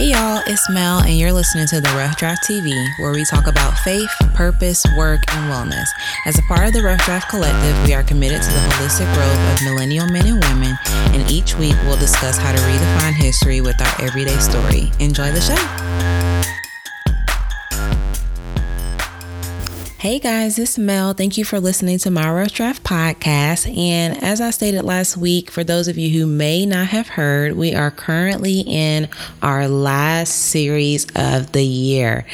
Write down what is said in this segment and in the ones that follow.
Hey y'all, it's Mel, and you're listening to the Rough Draft TV, where we talk about faith, purpose, work, and wellness. As a part of the Rough Draft Collective, we are committed to the holistic growth of millennial men and women, and each week we'll discuss how to redefine history with our everyday story. Enjoy the show. Hey guys, it's Mel. Thank you for listening to my Rough Draft podcast. And as I stated last week, for those of you who may not have heard, we are currently in our last series of the year.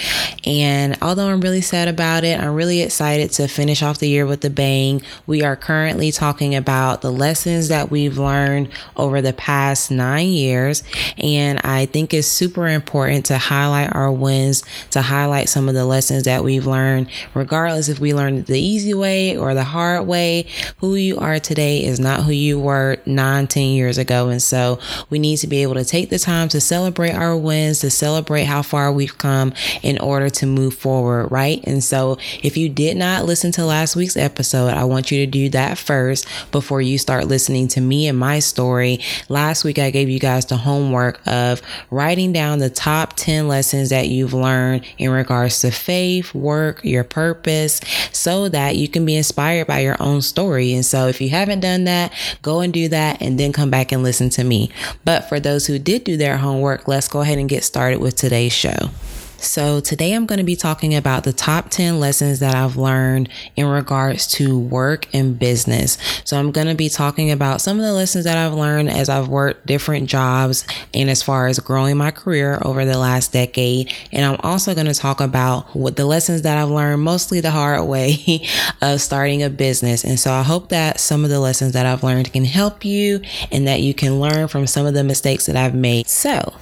And although I'm really sad about it, I'm really excited to finish off the year with a bang. We are currently talking about the lessons that we've learned over the past nine years. And I think it's super important to highlight our wins, to highlight some of the lessons that we've learned regarding regardless if we learned the easy way or the hard way, who you are today is not who you were nine, 10 years ago. And so we need to be able to take the time to celebrate our wins, to celebrate how far we've come in order to move forward, right? And so if you did not listen to last week's episode, I want you to do that first before you start listening to me and my story. Last week, I gave you guys the homework of writing down the top 10 lessons that you've learned in regards to faith, work, your purpose purpose so that you can be inspired by your own story. And so if you haven't done that, go and do that and then come back and listen to me. But for those who did do their homework, let's go ahead and get started with today's show. So, today I'm going to be talking about the top 10 lessons that I've learned in regards to work and business. So, I'm going to be talking about some of the lessons that I've learned as I've worked different jobs and as far as growing my career over the last decade. And I'm also going to talk about what the lessons that I've learned mostly the hard way of starting a business. And so, I hope that some of the lessons that I've learned can help you and that you can learn from some of the mistakes that I've made. So,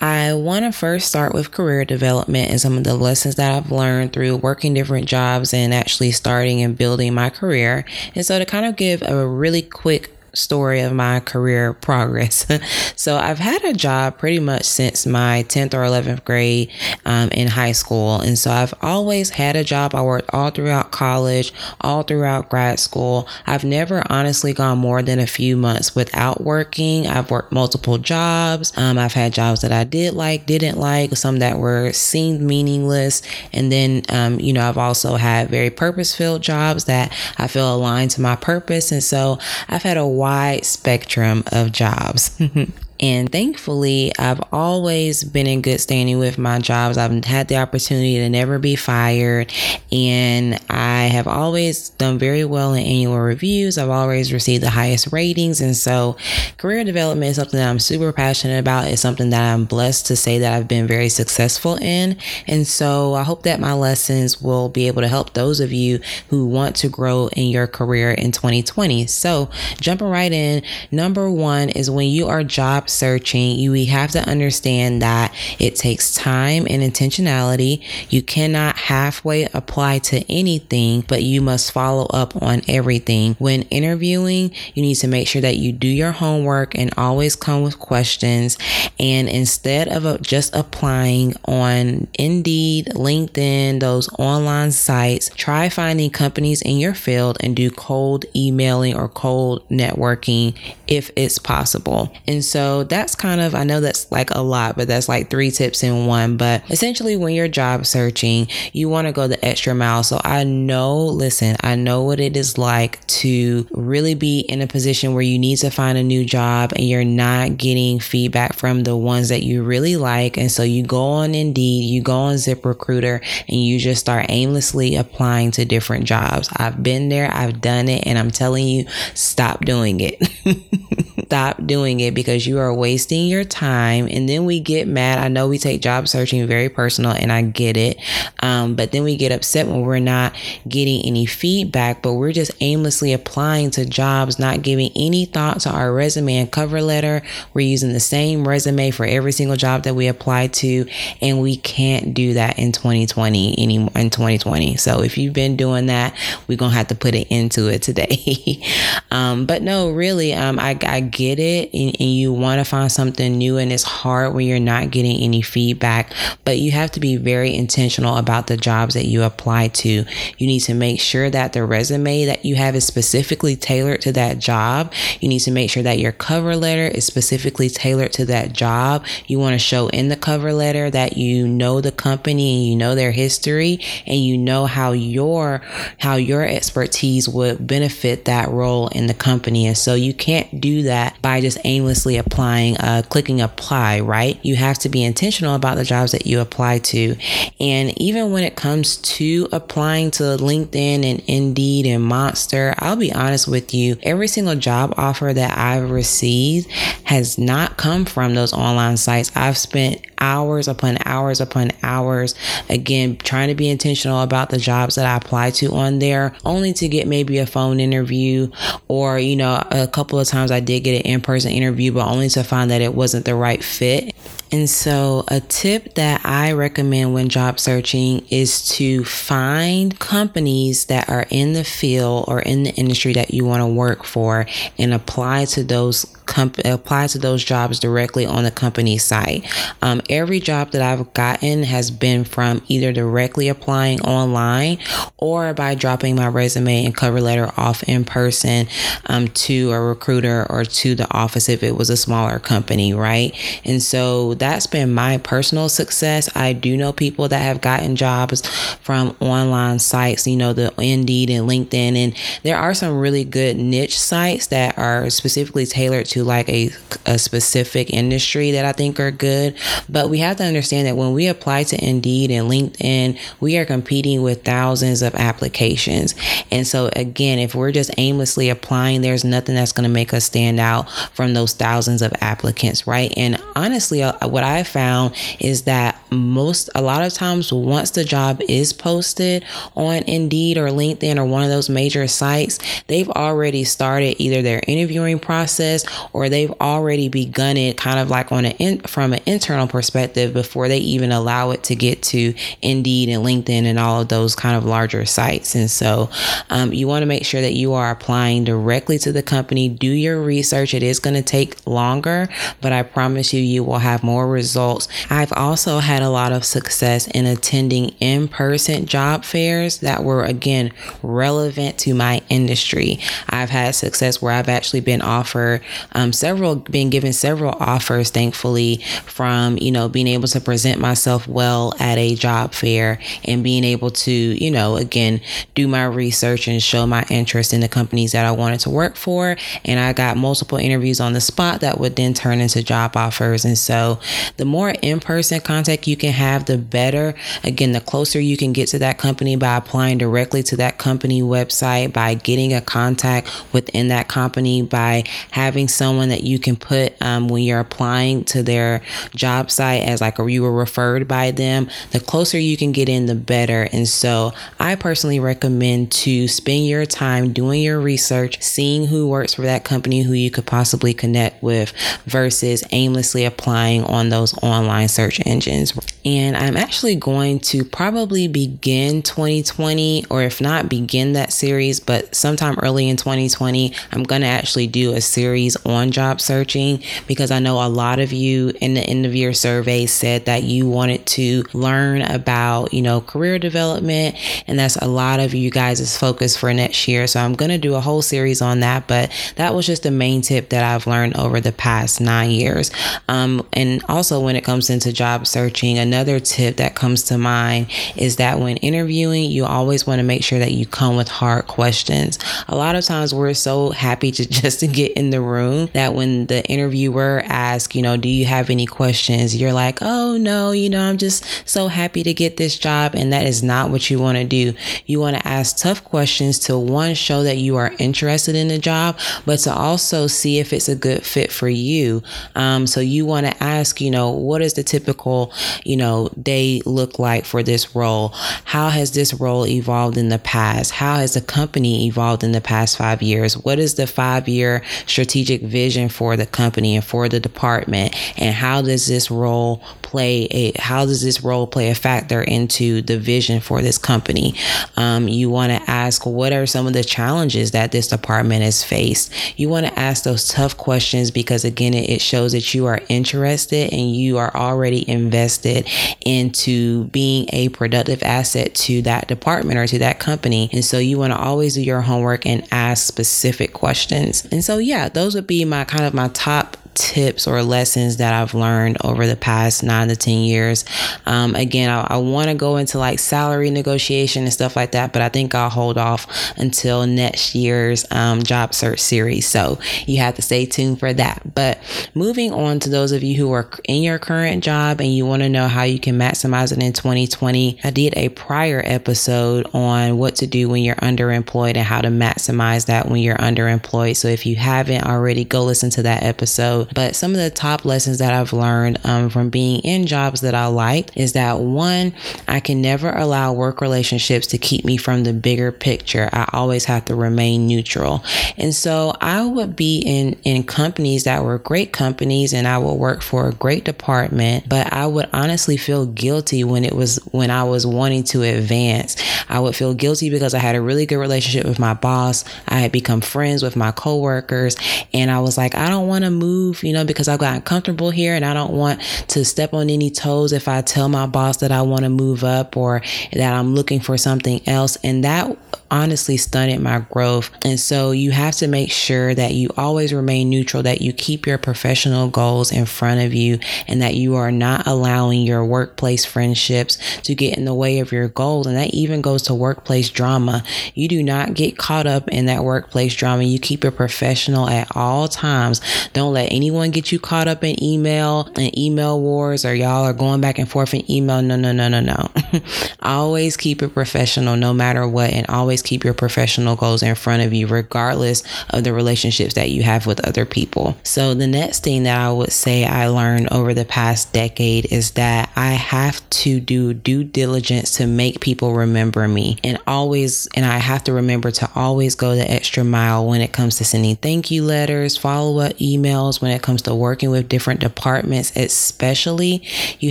I want to first start with career development and some of the lessons that I've learned through working different jobs and actually starting and building my career. And so, to kind of give a really quick story of my career progress. so I've had a job pretty much since my 10th or 11th grade um, in high school. And so I've always had a job. I worked all throughout college, all throughout grad school. I've never honestly gone more than a few months without working. I've worked multiple jobs. Um, I've had jobs that I did like, didn't like, some that were seemed meaningless. And then, um, you know, I've also had very purpose filled jobs that I feel aligned to my purpose. And so I've had a wide spectrum of jobs. And thankfully, I've always been in good standing with my jobs. I've had the opportunity to never be fired. And I have always done very well in annual reviews. I've always received the highest ratings. And so, career development is something that I'm super passionate about. It's something that I'm blessed to say that I've been very successful in. And so, I hope that my lessons will be able to help those of you who want to grow in your career in 2020. So, jumping right in, number one is when you are job searching, you have to understand that it takes time and intentionality. You cannot halfway apply to anything, but you must follow up on everything. When interviewing, you need to make sure that you do your homework and always come with questions. And instead of just applying on Indeed, LinkedIn, those online sites, try finding companies in your field and do cold emailing or cold networking if it's possible. And so that's kind of, I know that's like a lot, but that's like three tips in one. But essentially, when you're job searching, you want to go the extra mile. So I know, listen, I know what it is like to really be in a position where you need to find a new job and you're not getting feedback from the ones that you really like. And so you go on Indeed, you go on ZipRecruiter, and you just start aimlessly applying to different jobs. I've been there, I've done it, and I'm telling you, stop doing it. stop doing it because you are wasting your time. And then we get mad. I know we take job searching very personal and I get it. Um, but then we get upset when we're not getting any feedback, but we're just aimlessly applying to jobs, not giving any thought to our resume and cover letter. We're using the same resume for every single job that we apply to. And we can't do that in 2020 anymore in 2020. So if you've been doing that, we're to have to put it into it today. um, but no, really, um, I, I get it and, and you want to find something new and it's hard when you're not getting any feedback, but you have to be very intentional about the jobs that you apply to. You need to make sure that the resume that you have is specifically tailored to that job. You need to make sure that your cover letter is specifically tailored to that job. You want to show in the cover letter that you know the company and you know their history and you know how your how your expertise would benefit that role in the company. And so you can't do that by just aimlessly applying, uh, clicking apply, right? You have to be intentional about the jobs that you apply to. And even when it comes to applying to LinkedIn and Indeed and Monster, I'll be honest with you, every single job offer that I've received has not come from those online sites. I've spent hours upon hours upon hours. Again trying to be intentional about the jobs that I apply to on there only to get maybe a phone interview or you know a couple of times I did get an in-person interview but only to find that it wasn't the right fit. And so, a tip that I recommend when job searching is to find companies that are in the field or in the industry that you want to work for and apply to those comp- apply to those jobs directly on the company site. Um, every job that I've gotten has been from either directly applying online or by dropping my resume and cover letter off in person um, to a recruiter or to the office if it was a smaller company, right? And so that's been my personal success. I do know people that have gotten jobs from online sites, you know, the Indeed and LinkedIn. And there are some really good niche sites that are specifically tailored to like a, a specific industry that I think are good. But we have to understand that when we apply to Indeed and LinkedIn, we are competing with thousands of applications. And so, again, if we're just aimlessly applying, there's nothing that's going to make us stand out from those thousands of applicants, right? And honestly, uh, what I found is that most, a lot of times, once the job is posted on Indeed or LinkedIn or one of those major sites, they've already started either their interviewing process or they've already begun it kind of like on an in, from an internal perspective before they even allow it to get to Indeed and LinkedIn and all of those kind of larger sites. And so um, you want to make sure that you are applying directly to the company. Do your research. It is going to take longer, but I promise you, you will have more results. I've also had a lot of success in attending in person job fairs that were, again, relevant to my industry. I've had success where I've actually been offered um, several, being given several offers, thankfully, from, you know, being able to present myself well at a job fair and being able to, you know, again, do my research and show my interest in the companies that I wanted to work for. And I got multiple interviews on the spot that would then turn into job offers. And so the more in person contact you can have, the better. Again, the closer you can get to that company by applying directly to that company website, by getting a contact within that company, by having someone that you can put um, when you're applying to their job site as like you were referred by them, the closer you can get in, the better. And so I personally recommend to spend your time doing your research, seeing who works for that company, who you could possibly connect with, versus aimlessly applying on those online search engines. And I'm actually going to probably begin 2020, or if not begin that series, but sometime early in 2020, I'm going to actually do a series on job searching because I know a lot of you in the end of your survey said that you wanted to learn about, you know, career development. And that's a lot of you guys' focus for next year. So I'm going to do a whole series on that. But that was just the main tip that I've learned over the past nine years. Um, and also, when it comes into job searching, another tip that comes to mind is that when interviewing, you always want to make sure that you come with hard questions. A lot of times we're so happy to just to get in the room that when the interviewer asks, you know, do you have any questions? You're like, oh no, you know, I'm just so happy to get this job. And that is not what you want to do. You want to ask tough questions to one, show that you are interested in the job, but to also see if it's a good fit for you. Um, so you want to ask, you know, what is the typical, you know, day look like for this role? How has this role evolved in the past? How has the company evolved in the past five years? What is the five year strategic vision for the company and for the department? And how does this role play a how does this role play a factor into the vision for this company? Um, you want to ask what are some of the challenges that this department has faced. You want to ask those tough questions because again, it, it shows that you are interested and you are already invested into being a productive asset to that department or to that company. And so you want to always do your homework and ask specific questions. And so yeah, those would be my kind of my top tips or lessons that I've learned over the past nine to 10 years. Um, again, I, I want to go into like salary negotiation and stuff like that, but I think I'll hold off until next year's um, job search series. So you have to stay tuned for that. But moving on to those of you who are in your current job and you want to know how you can maximize it in 2020, I did a prior episode on what to do when you're underemployed and how to maximize that when you're underemployed. So if you haven't already, go listen to that episode. But some of the top lessons that I've learned um, from being in jobs that I like is that one, I can never allow work relationships to keep me from the bigger picture. I always have to remain neutral. And so I would be in, in companies that were great companies and I would work for a great department, but I would honestly feel guilty when it was when I was wanting to advance. I would feel guilty because I had a really good relationship with my boss. I had become friends with my coworkers and I was like, I don't want to move you know, because I've gotten comfortable here and I don't want to step on any toes if I tell my boss that I want to move up or that I'm looking for something else. And that honestly stunted my growth. And so you have to make sure that you always remain neutral, that you keep your professional goals in front of you, and that you are not allowing your workplace friendships to get in the way of your goals. And that even goes to workplace drama. You do not get caught up in that workplace drama. You keep it professional at all times. Don't let anyone get you caught up in email and email wars or y'all are going back and forth in email. No, no, no, no, no. always keep it professional no matter what and always keep your professional goals in front of you, regardless of the relationships that you have with other people. So, the next thing that I would say I learned over the past decade is that I have to do due diligence to make people remember me and always, and I have to remember to always go the extra mile when it comes to sending thank you letters, follow up emails, when it comes to working with different departments, especially. You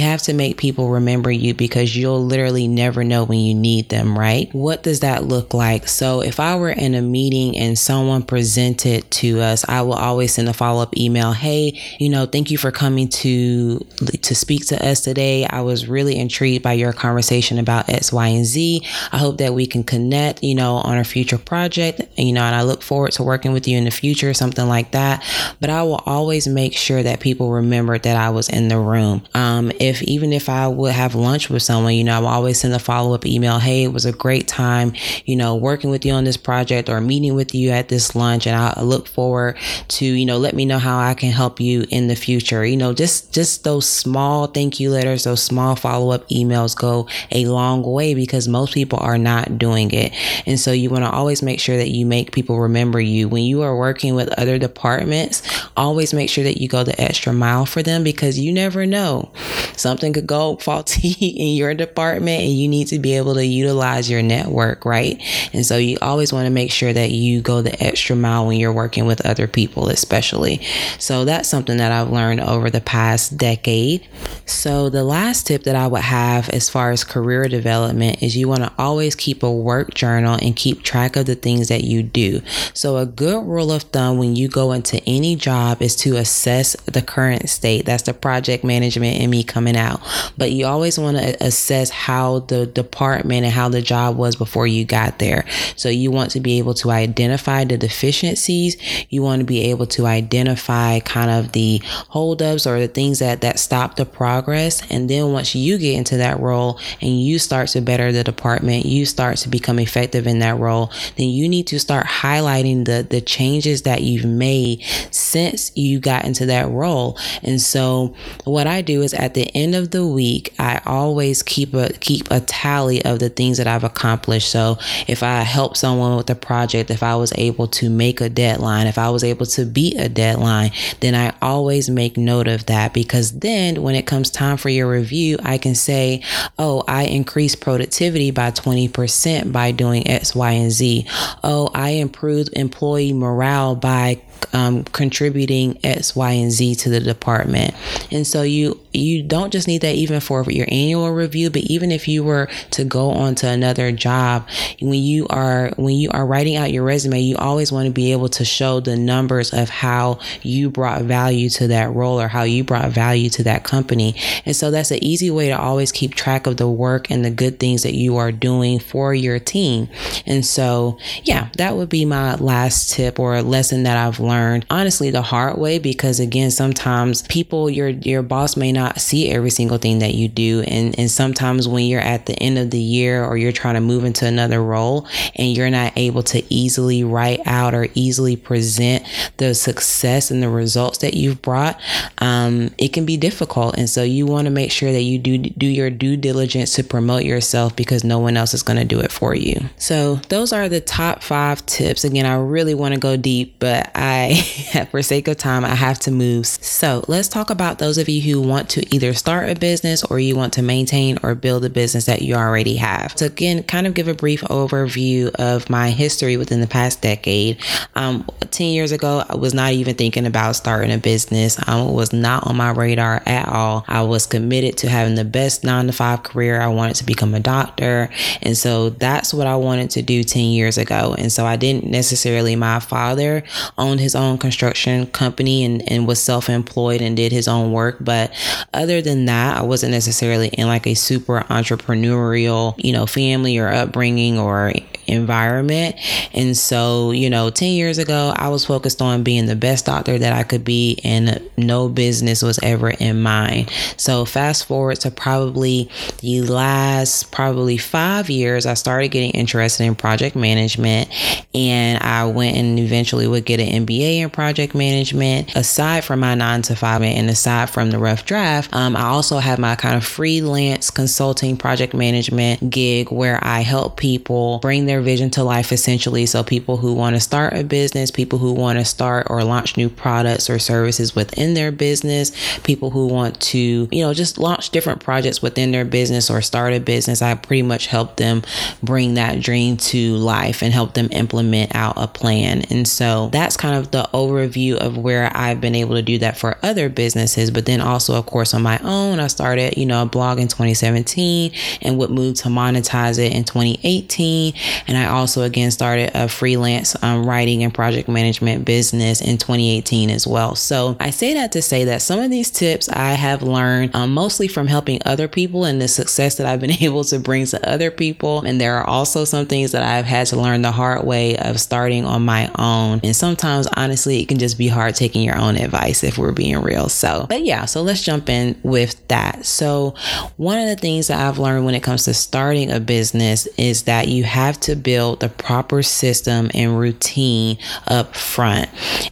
have to make people remember you because you'll literally never know when you need them, right? What does that look like. So if I were in a meeting and someone presented to us, I will always send a follow up email. Hey, you know, thank you for coming to to speak to us today. I was really intrigued by your conversation about X, Y, and Z. I hope that we can connect, you know, on a future project, you know, and I look forward to working with you in the future, something like that. But I will always make sure that people remember that I was in the room. Um, if even if I would have lunch with someone, you know, I always send a follow up email. Hey, it was a great time. You know, know, working with you on this project or meeting with you at this lunch. And I look forward to, you know, let me know how I can help you in the future. You know, just, just those small thank you letters, those small follow up emails go a long way because most people are not doing it. And so you want to always make sure that you make people remember you when you are working with other departments. Always make sure that you go the extra mile for them because you never know. Something could go faulty in your department and you need to be able to utilize your network, right? And so you always want to make sure that you go the extra mile when you're working with other people, especially. So that's something that I've learned over the past decade. So the last tip that I would have as far as career development is you want to always keep a work journal and keep track of the things that you do. So a good rule of thumb when you go into any job is to assess the current state. That's the project management and me coming out. But you always want to assess how the department and how the job was before you got there there. So you want to be able to identify the deficiencies. You want to be able to identify kind of the holdups or the things that that stop the progress. And then once you get into that role and you start to better the department, you start to become effective in that role, then you need to start highlighting the the changes that you've made since you got into that role. And so what I do is at the end of the week, I always keep a keep a tally of the things that I've accomplished. So if I help someone with a project, if I was able to make a deadline, if I was able to beat a deadline, then I always make note of that because then when it comes time for your review, I can say, oh, I increased productivity by 20% by doing X, Y, and Z. Oh, I improved employee morale by um, contributing X, Y, and Z to the department. And so you you don't just need that even for your annual review, but even if you were to go on to another job, when you are when you are writing out your resume, you always want to be able to show the numbers of how you brought value to that role or how you brought value to that company. And so that's an easy way to always keep track of the work and the good things that you are doing for your team. And so, yeah, that would be my last tip or lesson that I've learned honestly the hard way because again, sometimes people your your boss may not see every single thing that you do and and sometimes when you're at the end of the year or you're trying to move into another role and you're not able to easily write out or easily present the success and the results that you've brought, um, it can be difficult. And so you want to make sure that you do do your due diligence to promote yourself because no one else is going to do it for you. So those are the top five tips. Again, I really want to go deep, but I, for sake of time, I have to move. So let's talk about those of you who want to either start a business or you want to maintain or build a business that you already have. So again, kind of give a brief overview of my history within the past decade. Um, 10 years ago, I was not even thinking about starting a business. Um, it was not on my radar at all. I was committed to having the best nine to five career. I wanted to become a doctor. And so that's what I wanted to do 10 years ago. And so I didn't necessarily, my father owned his own construction company and, and was self employed and did his own work. But other than that, I wasn't necessarily in like a super entrepreneurial, you know, family or upbringing or environment. And so, you know, 10 years ago, I was focused on being the best doctor that I could be, and no business was ever in mind. So, fast forward to probably the last probably five years, I started getting interested in project management, and I went and eventually would get an MBA in project management. Aside from my nine to five, and aside from the rough draft, um, I also have my kind of freelance consulting project management gig where I help people bring their their vision to life essentially. So, people who want to start a business, people who want to start or launch new products or services within their business, people who want to, you know, just launch different projects within their business or start a business. I pretty much help them bring that dream to life and help them implement out a plan. And so, that's kind of the overview of where I've been able to do that for other businesses. But then also, of course, on my own, I started, you know, a blog in 2017 and would move to monetize it in 2018 and I also again started a freelance um, writing and project management business in 2018 as well. So I say that to say that some of these tips I have learned um, mostly from helping other people and the success that I've been able to bring to other people. And there are also some things that I've had to learn the hard way of starting on my own. And sometimes, honestly, it can just be hard taking your own advice if we're being real. So, but yeah, so let's jump in with that. So, one of the things that I've learned when it comes to starting a business is that you have to build the proper system and routine up front.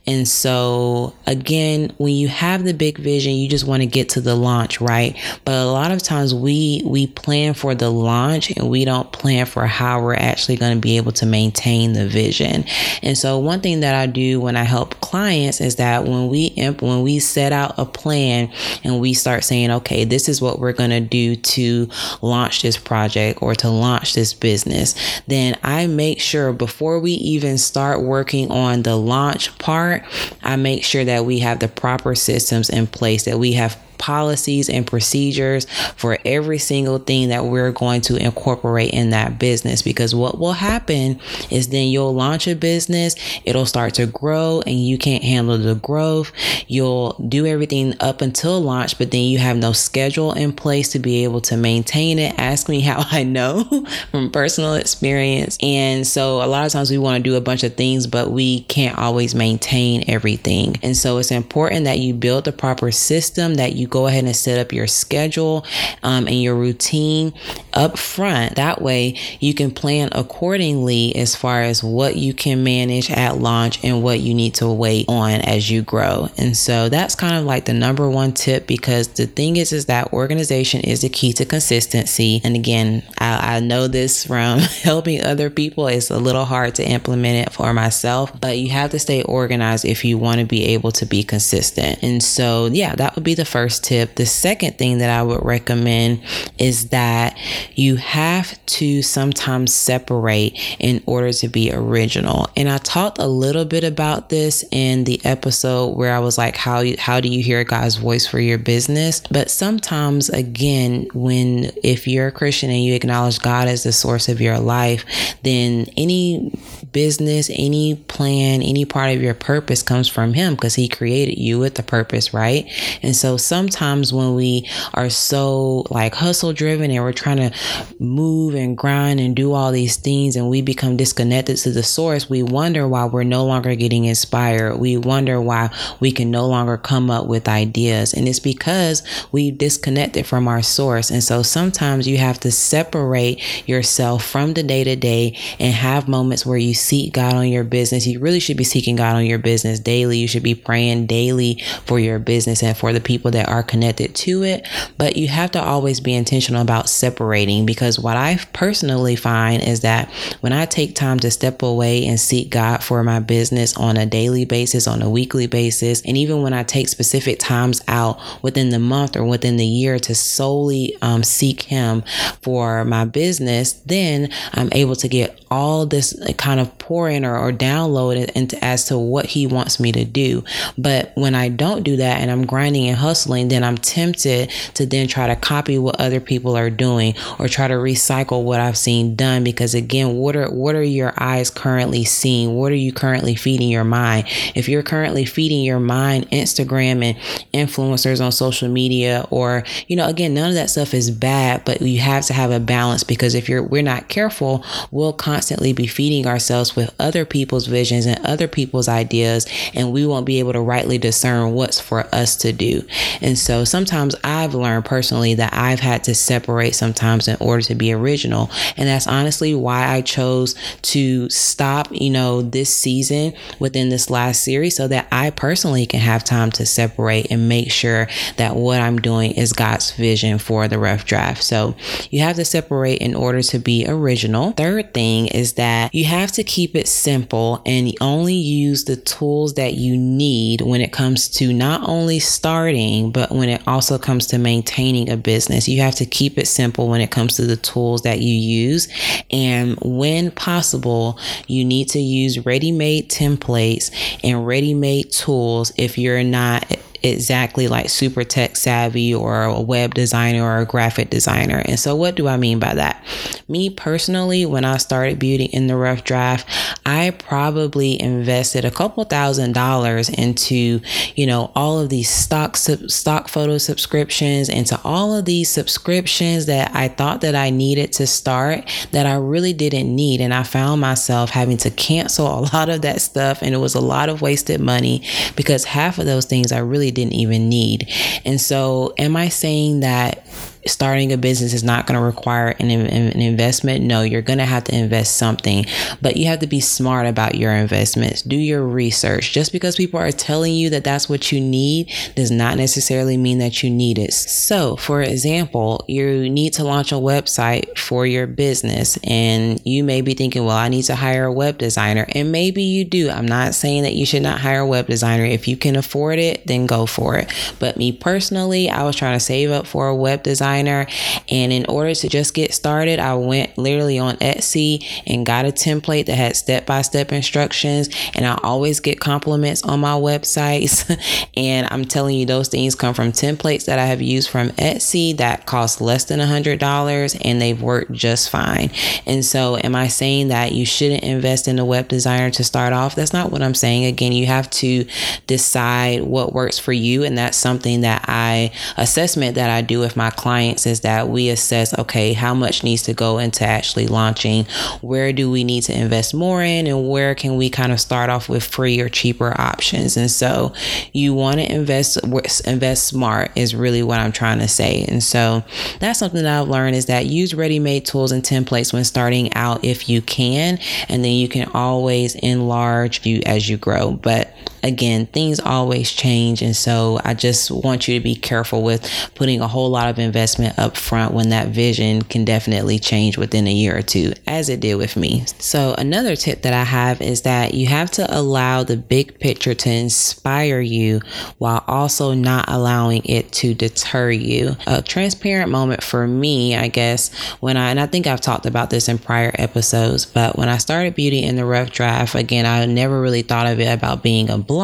And so, again, when you have the big vision, you just want to get to the launch, right? But a lot of times we we plan for the launch and we don't plan for how we're actually going to be able to maintain the vision. And so, one thing that I do when I help clients is that when we imp- when we set out a plan and we start saying, okay, this is what we're going to do to launch this project or to launch this business, then I make sure before we even start working on the launch part, I make sure that we have the proper systems in place, that we have policies and procedures for every single thing that we're going to incorporate in that business. Because what will happen is then you'll launch a business, it'll start to grow, and you can't handle the growth. You'll do everything up until launch, but then you have no schedule in place to be able to maintain it. Ask me how I know from personal experience. And so a lot of times we want to do a bunch of things, but we can't always maintain everything. And so it's important that you build the proper system that you you go ahead and set up your schedule um, and your routine up front. That way, you can plan accordingly as far as what you can manage at launch and what you need to wait on as you grow. And so that's kind of like the number one tip because the thing is, is that organization is the key to consistency. And again, I, I know this from helping other people. It's a little hard to implement it for myself, but you have to stay organized if you want to be able to be consistent. And so, yeah, that would be the first first tip. The second thing that I would recommend is that you have to sometimes separate in order to be original. And I talked a little bit about this in the episode where I was like, how, how do you hear God's voice for your business? But sometimes, again, when if you're a Christian and you acknowledge God as the source of your life, then any business, any plan, any part of your purpose comes from Him because He created you with the purpose, right? And so sometimes when we are so like hustle driven and we're trying to move and grind and do all these things and we become disconnected to the source, we wonder why we're no longer getting inspired. We wonder why we can no longer come up with ideas. And it's because we disconnected from our source. And so sometimes you have to separate yourself from the day to day and have moments where you seek God on your business. You really should be seeking God on your business daily. You should be praying daily for your business and for the people that are connected to it. But you have to always be intentional about separating because what I personally find is that when I take time to step away and seek God for my business on a daily basis, on a weekly basis, and even when I take specific times out within the month or within the year to solely um, seek Him for my business, then I'm able to get all this kind of pour in or, or download it into as to what He wants me to do. But when I don't do that and I'm grinding and hustling, then I'm tempted to then try to copy what other people are doing or try to recycle what I've seen done. Because again, what are what are your eyes currently seeing? What are you currently feeding your mind? If you're currently feeding your mind Instagram and influencers on social media, or you know, again, none of that stuff is bad, but you have to have a balance because if you're we're not careful, we'll constantly be feeding ourselves with other people's visions and other people's ideas, and we won't be able to rightly discern what's for us to do. And so sometimes I've learned personally that I've had to separate sometimes in order to be original. And that's honestly why I chose to stop, you know, this season within this last series so that I personally can have time to separate and make sure that what I'm doing is God's vision for the rough draft. So you have to separate in order to be original. Third thing is that you have to keep it simple and only use the tools that you need when it comes to not only starting, but when it also comes to maintaining a business. You have to keep it simple when it comes to the tools that you use. And when possible, you need to use ready made templates and ready made tools if you're not exactly like super tech savvy or a web designer or a graphic designer. And so, what do I mean by that? Me personally, when I started Beauty in the Rough Draft, I probably invested a couple thousand dollars into, you know, all of these stock stock photo subscriptions, into all of these subscriptions that I thought that I needed to start that I really didn't need, and I found myself having to cancel a lot of that stuff, and it was a lot of wasted money because half of those things I really didn't even need. And so, am I saying that starting a business is not going to require an, an investment. No, you're going to have to invest something, but you have to be smart about your investments. Do your research. Just because people are telling you that that's what you need does not necessarily mean that you need it. So, for example, you need to launch a website for your business, and you may be thinking, well, I need to hire a web designer, and maybe you do. I'm not saying that you should not hire a web designer. If you can afford it, then go for it. But me personally, I was trying to save up for a web designer designer. And in order to just get started, I went literally on Etsy and got a template that had step by step instructions. And I always get compliments on my websites. and I'm telling you, those things come from templates that I have used from Etsy that cost less than a $100 and they've worked just fine. And so, am I saying that you shouldn't invest in a web designer to start off? That's not what I'm saying. Again, you have to decide what works for you. And that's something that I, assessment that I do with my clients clients is that we assess okay, how much needs to go into actually launching? Where do we need to invest more in? And where can we kind of start off with free or cheaper options? And so you want to invest, invest smart is really what I'm trying to say. And so that's something that I've learned is that use ready made tools and templates when starting out if you can. And then you can always enlarge you as you grow. But again, things always change. And so I just want you to be careful with putting a whole lot of investment up front when that vision can definitely change within a year or two, as it did with me. So, another tip that I have is that you have to allow the big picture to inspire you while also not allowing it to deter you. A transparent moment for me, I guess, when I, and I think I've talked about this in prior episodes, but when I started Beauty in the Rough Draft, again, I never really thought of it about being a blog.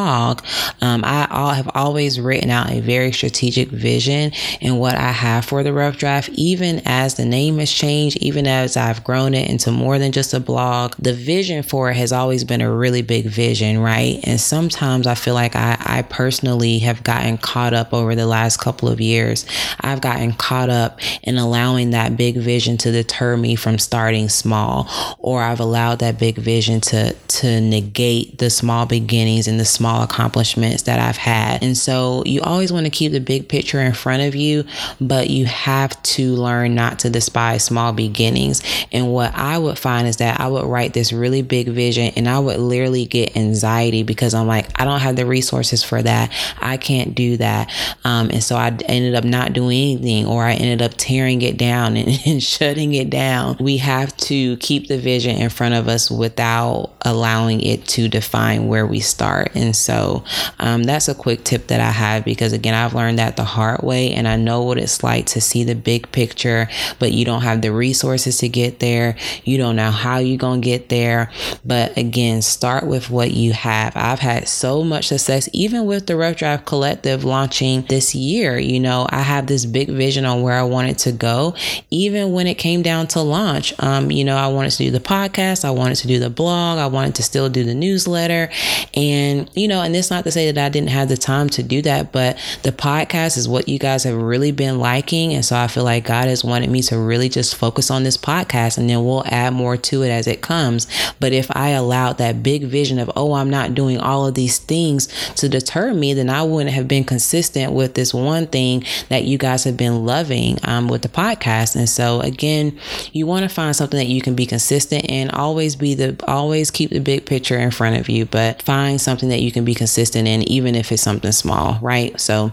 Um, I have always written out a very strategic vision and what I have for the Rough Draft, even as the name has changed, even as I've grown it into more than just a blog. The vision for it has always been a really big vision, right? And sometimes I feel like I, I personally have gotten caught up over the last couple of years. I've gotten caught up in allowing that big vision to deter me from starting small, or I've allowed that big vision to to negate the small beginnings and the small accomplishments that I've had. And so you always want to keep the big picture in front of you, but you have to learn not to despise small beginnings. And what I would find is that I would write this really big vision and I would literally get anxiety because I'm like, I don't have the resources for that. I can't do that. Um, and so I ended up not doing anything or I ended up tearing it down and, and shutting it down. We have to keep the vision in front of us without allowing it to define where we start. And so um, that's a quick tip that I have because, again, I've learned that the hard way and I know what it's like to see the big picture, but you don't have the resources to get there. You don't know how you're going to get there. But again, start with what you have. I've had so much success, even with the Rough Draft Collective launching this year. You know, I have this big vision on where I wanted to go, even when it came down to launch. Um, you know, I wanted to do the podcast, I wanted to do the blog, I wanted to still do the newsletter. And, you know, and it's not to say that I didn't have the time to do that, but the podcast is what you guys have really been liking. And so I feel like God has wanted me to really just focus on this podcast and then we'll add more to it as it comes. But if I allowed that big vision of, oh, I'm not doing all of these things to deter me, then I wouldn't have been consistent with this one thing that you guys have been loving um, with the podcast. And so again, you want to find something that you can be consistent and always be the always keep the big picture in front of you, but find something that you can be consistent in, even if it's something small, right? So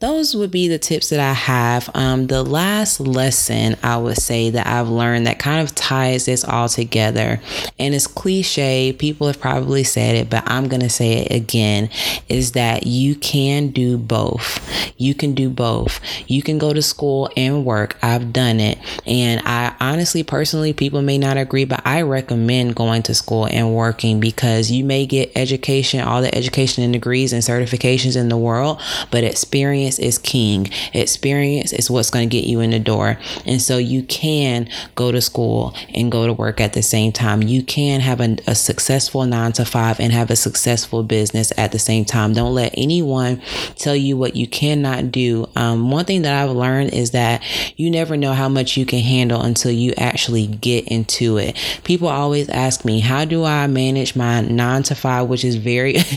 those would be the tips that I have. Um, the last lesson I would say that I've learned that kind of ties this all together, and it's cliche, people have probably said it, but I'm going to say it again, is that you can do both. You can do both. You can go to school and work. I've done it. And I honestly, personally, people may not agree, but I recommend going to school and working because you may get education, all the education and degrees and certifications in the world, but experience is king. Experience is what's going to get you in the door. And so you can go to school and go to work at the same time. You can have a, a successful nine to five and have a successful business at the same time. Don't let anyone tell you what you cannot do. Um, one thing that I've learned is that you never know how much you can handle until you actually get into it. People always ask me, how do I manage my nine to five, which is very,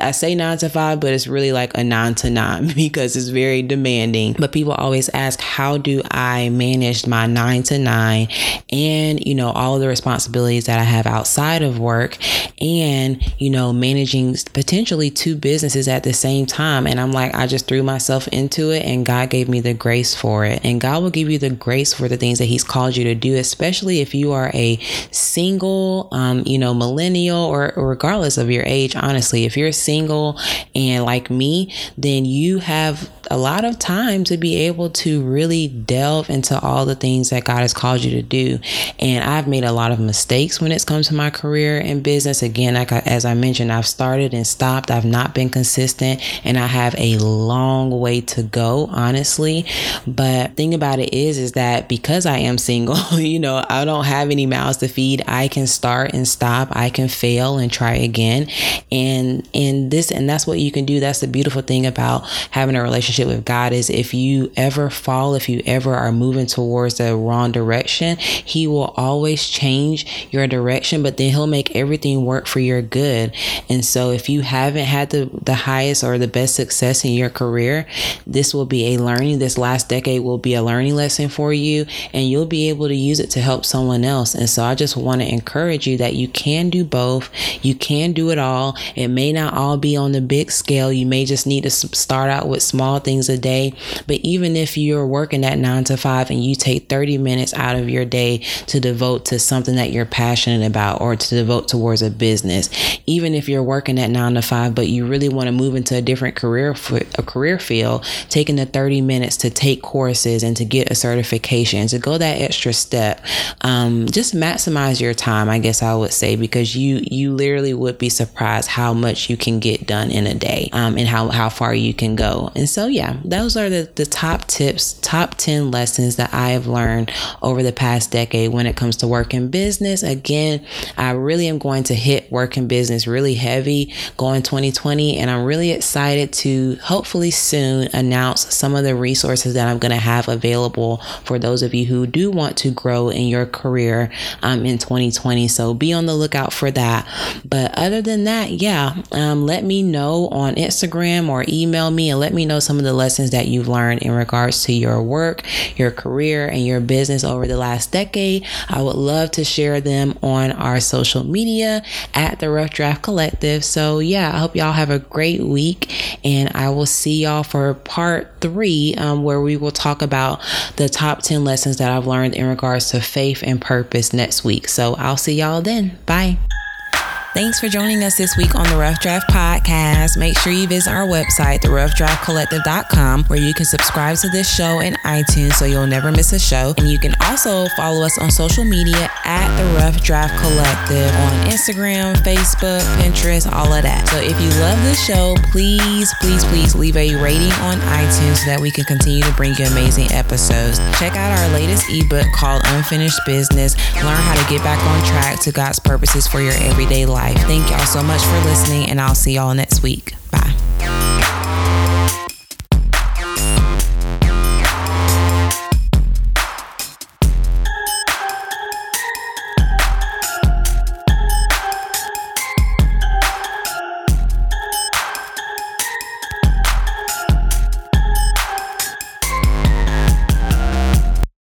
I say nine to five, but it's really like a nine to nine because it's very demanding. But people always ask, how do I manage my nine to nine and, you know, all the responsibilities that I have outside of work and, you know, managing potentially two businesses at the same time. And I'm like, I just threw myself into it and God gave me the grace for it. And God will give you the grace for the things that He's called you to do, especially if you are a single, um, you know, millennial or, or regardless of your age, honestly, if you're single and like me, then you have a lot of time to be able to really delve into all the things that God has called you to do. And I've made a lot of mistakes when it's come to my career and business. Again, I, as I mentioned, I've started and stopped. I've not been consistent and I have a long way to go, honestly. But thing about it is, is that because I am single, you know, I don't have any mouths to feed. I can start and stop. I can fail and try again. And, and this, and that's what you can do. That's the beautiful thing about having a relationship with God is if you ever fall, if you ever are moving towards the wrong direction, He will always change your direction, but then He'll make everything work for your good. And so if you haven't had the, the highest or the best success in your career, this will be a learning. This last decade will be a learning lesson for you, and you'll be able to use it to help someone else. And so I just want to encourage you that you can do both. You can do it all. It may not all be on the big scale. You may just need to start out with small things a day. But even if you're working at nine to five and you take 30 minutes out of your day to devote to something that you're passionate about or to devote towards a business, even if you're working at nine to five, but you really want to move into a different career, a career field, taking the 30 minutes to take courses and to get a certification, to go that extra step, um, just maximize your time, I guess I would say, because you, you literally would be surprised how much you can get done in a day um, and how, how far you can go. And so, yeah, those are the, the top tips, top 10 lessons that I have learned over the past decade when it comes to work in business. Again, I really am going to hit work in business really heavy going 2020, and I'm really excited to hopefully soon announce some of the resources that I'm going to have available for those of you who do want to grow in your career um, in 2020. So be on the lookout for that. But other than that, um, let me know on Instagram or email me and let me know some of the lessons that you've learned in regards to your work, your career, and your business over the last decade. I would love to share them on our social media at the Rough Draft Collective. So, yeah, I hope y'all have a great week, and I will see y'all for part three, um, where we will talk about the top 10 lessons that I've learned in regards to faith and purpose next week. So, I'll see y'all then. Bye. Thanks for joining us this week on the Rough Draft Podcast. Make sure you visit our website, theroughdraftcollective.com, where you can subscribe to this show in iTunes so you'll never miss a show. And you can also follow us on social media at the Rough Draft Collective on Instagram, Facebook, Pinterest, all of that. So if you love this show, please, please, please leave a rating on iTunes so that we can continue to bring you amazing episodes. Check out our latest ebook called Unfinished Business. Learn how to get back on track to God's purposes for your everyday life life. Thank y'all so much for listening, and I'll see y'all next week. Bye.